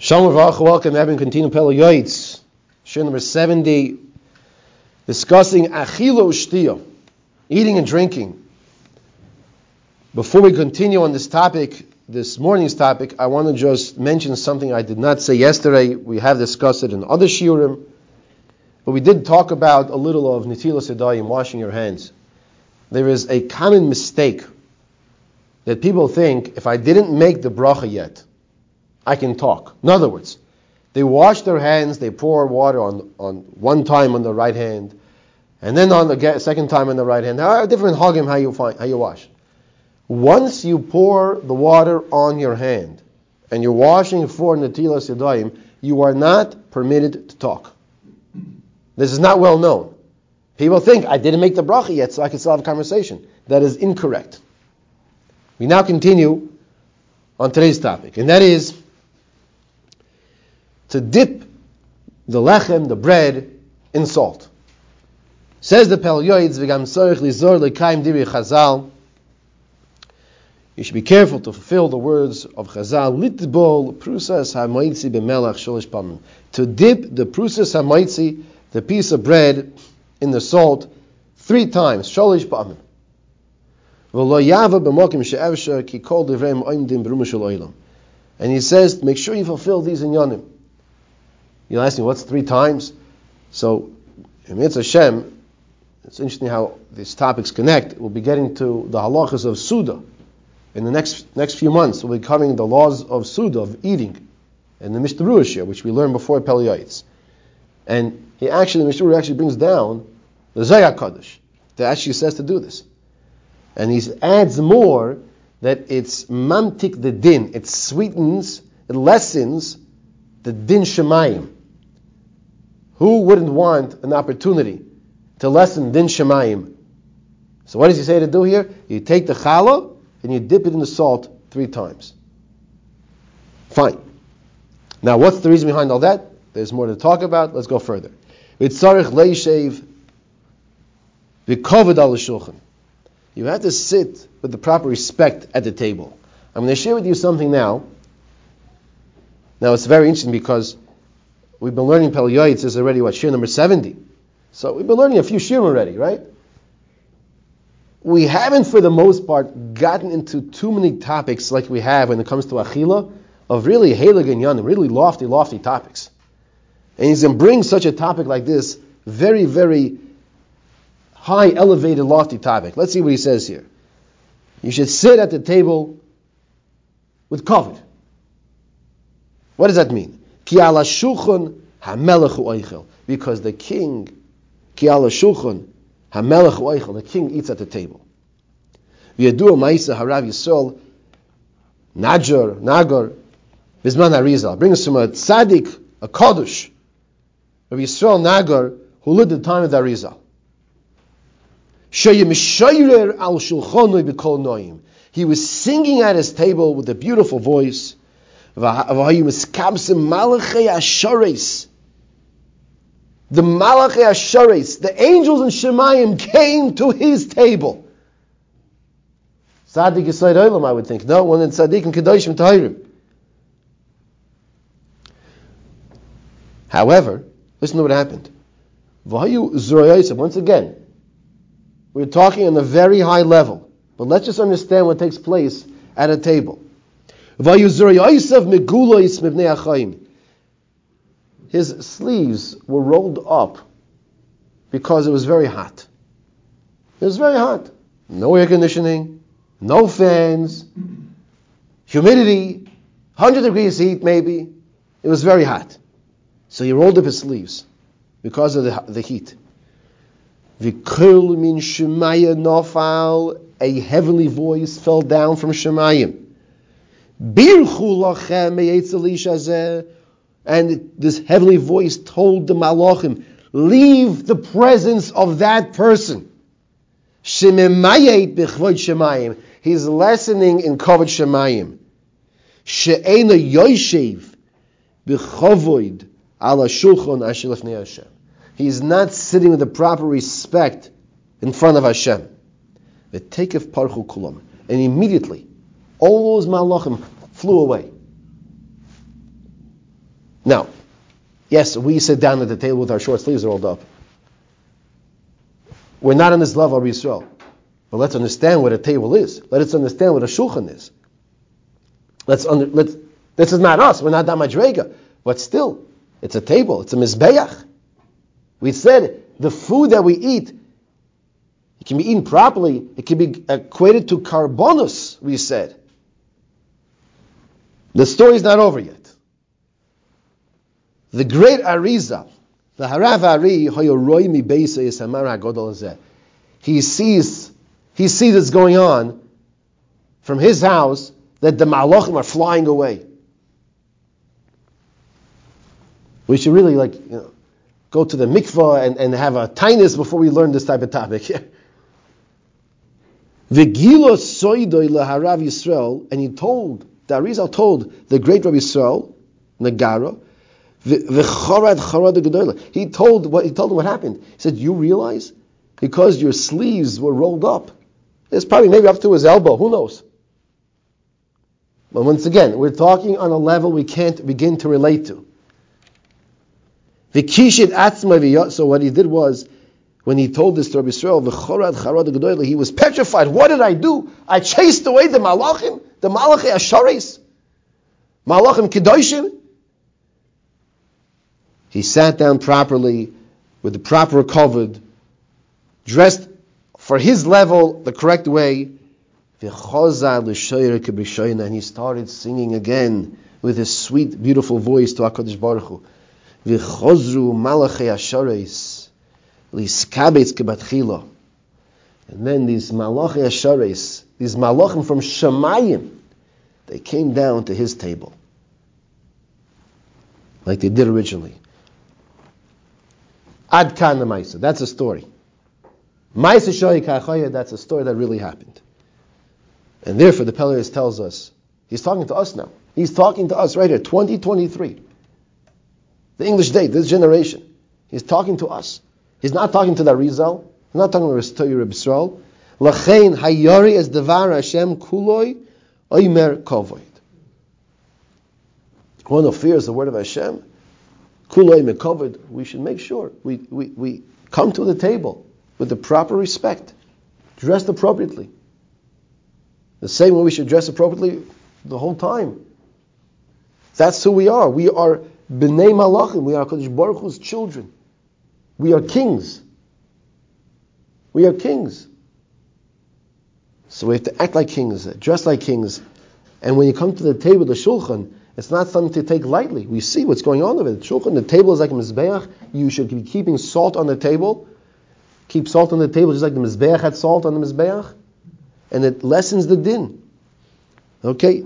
Shalom V'ach, welcome. Having continued Pele Yoitz, Shiur number 70, discussing Achilo eating and drinking. Before we continue on this topic, this morning's topic, I want to just mention something I did not say yesterday. We have discussed it in other Shiurim, but we did talk about a little of Netilas Yadayim, washing your hands. There is a common mistake that people think if I didn't make the bracha yet, I can talk. In other words, they wash their hands, they pour water on, on one time on the right hand, and then on the second time on the right hand. How different hagim how you find how you wash. Once you pour the water on your hand and you're washing for netilas yadayim, you are not permitted to talk. This is not well known. People think I didn't make the bracha yet, so I can still have a conversation. That is incorrect. We now continue on today's topic, and that is to dip the lechem, the bread, in salt. Says the Pel Yoitz, v'gam tzorich lizor lekaim diri chazal. You should be careful to fulfill the words of Chazal. Litbol prusas ha'maitzi b'melach sholish pamim. To dip the prusas ha'maitzi, the piece of bread, in the salt three times. Sholish pamim. V'lo yava b'mokim she'evsha ki kol divrei oimdim oilam. And he says, make sure you fulfill these in yonim. You'll ask me, what's three times? So, in Mitzvah Hashem, it's interesting how these topics connect. We'll be getting to the halachas of Suda. In the next next few months, we'll be covering the laws of Suda, of eating, and the Mishnah Mishtaruashir, which we learned before Peliyaitz. And he actually, the Mishtaru actually brings down the Zayah Kaddish that actually says to do this. And he adds more that it's mamtik the din, it sweetens, it lessens the din shemayim. Who wouldn't want an opportunity to lessen din shemayim? So what does he say to do here? You take the challah and you dip it in the salt three times. Fine. Now, what's the reason behind all that? There's more to talk about. Let's go further. Vitzarich leishev v'kovad al shulchan. You have to sit with the proper respect at the table. I'm going to share with you something now. Now, it's very interesting because We've been learning Pel Yoitz is already what shiur number seventy. So we've been learning a few shir already, right? We haven't, for the most part, gotten into too many topics like we have when it comes to Achila, of really Helig and Yanim, really lofty, lofty topics. And he's going to bring such a topic like this, very, very high, elevated, lofty topic. Let's see what he says here. You should sit at the table with kovod. What does that mean? Ki ala shulchan hamelech oichel. Because the king, ki ala shulchan hamelech oichel, the king eats at the table. V'yadu ma'isa harav Yisrael Najar, Nagar, Bizman Harizal. Brings from a tzaddik, a kodesh, of Yisrael Nagar, who lived at the time of the Arizal. He was singing at his table with a beautiful voice. The Malachei Ashares, the angels in Shemayim came to his table. Tzaddik Yisrael Olam, I would think. No, one in Tzaddik and Kedoshim Tahirim. However, listen to what happened. Once again, we're talking on a very high level, but let's just understand what takes place at a table. His sleeves were rolled up because it was very hot. It was very hot. No air conditioning, no fans, humidity, 100 degrees heat maybe. It was very hot. So he rolled up his sleeves because of the, the heat. A heavenly voice fell down from Shemayim. And this heavenly voice told the Malachim, leave the presence of that person. He's lessening in Kovod Shemayim. She'ena Yoshev b'chovoid ala shulchan asher Hashem. He's not sitting with the proper respect in front of Hashem. The takef parchu kulam. And immediately, all those malachim flew away. Now, yes, we sit down at the table with our short sleeves rolled up. We're not on this level of Yisrael. But let's understand what a table is. Let us understand what a shulchan is. Let's under, let's, this is not us. We're not Damadrega. But still, it's a table. It's a mizbeach. We said the food that we eat, it can be eaten properly. It can be equated to korbanos, we said. The story's not over yet. The great Arizal, the Harav Ari, he sees, he sees what's going on from his house that the Malachim are flying away. We should really like you know, go to the mikvah and, and have a tinus before we learn this type of topic. V'gilo soidoi laharav Yisrael, and he told, the Arizal told the great Rabbi Yisrael, Nagara, v'chorad chorad gedola. He told what he told him what happened. He said, "You realize because your sleeves were rolled up, it's probably maybe up to his elbow. Who knows?" But once again, we're talking on a level we can't begin to relate to. So what he did was, when he told this to Rabbi Yisrael, he was petrified. What did I do? I chased away the malachim, the malachi asharis, malachim kedoshim. He sat down properly, with the proper covered, dressed for his level the correct way, and he started singing again with his sweet, beautiful voice to HaKadosh Baruch Hu. V'chozru malachei ashares liskabetz kebatchila. And then these malachei ashares, these malachim from Shemayim, they came down to his table. Like they did originally. Ad kan Maisa. That's a story. Maisa shoyi kachaya, that's a story that really happened. And therefore the Peleus tells us, he's talking to us now. He's talking to us right here, 2023 the English date, this generation. He's talking to us. He's not talking to the Arizal. He's not talking to Reb Yisrael. Lachein hayari es devar Hashem kuloi oimer kovoid. One who fears the word of Hashem, kuloi mekovoid, we should make sure we, we, we come to the table with the proper respect, dressed appropriately. The same way we should dress appropriately the whole time. That's who we are. We are b'nei Malachim, we are Kodesh Baruch Hu's children. We are kings. We are kings. So we have to act like kings, dress like kings. And when you come to the table, the shulchan, it's not something to take lightly. We see what's going on over. The shulchan, the table is like a mizbeach. You should be keeping salt on the table. Keep salt on the table just like the mizbeach had salt on the mizbeach. And it lessens the din. Okay?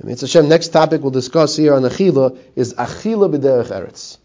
It's Hashem, next topic we'll discuss here on Achila is Achila b'derech Eretz.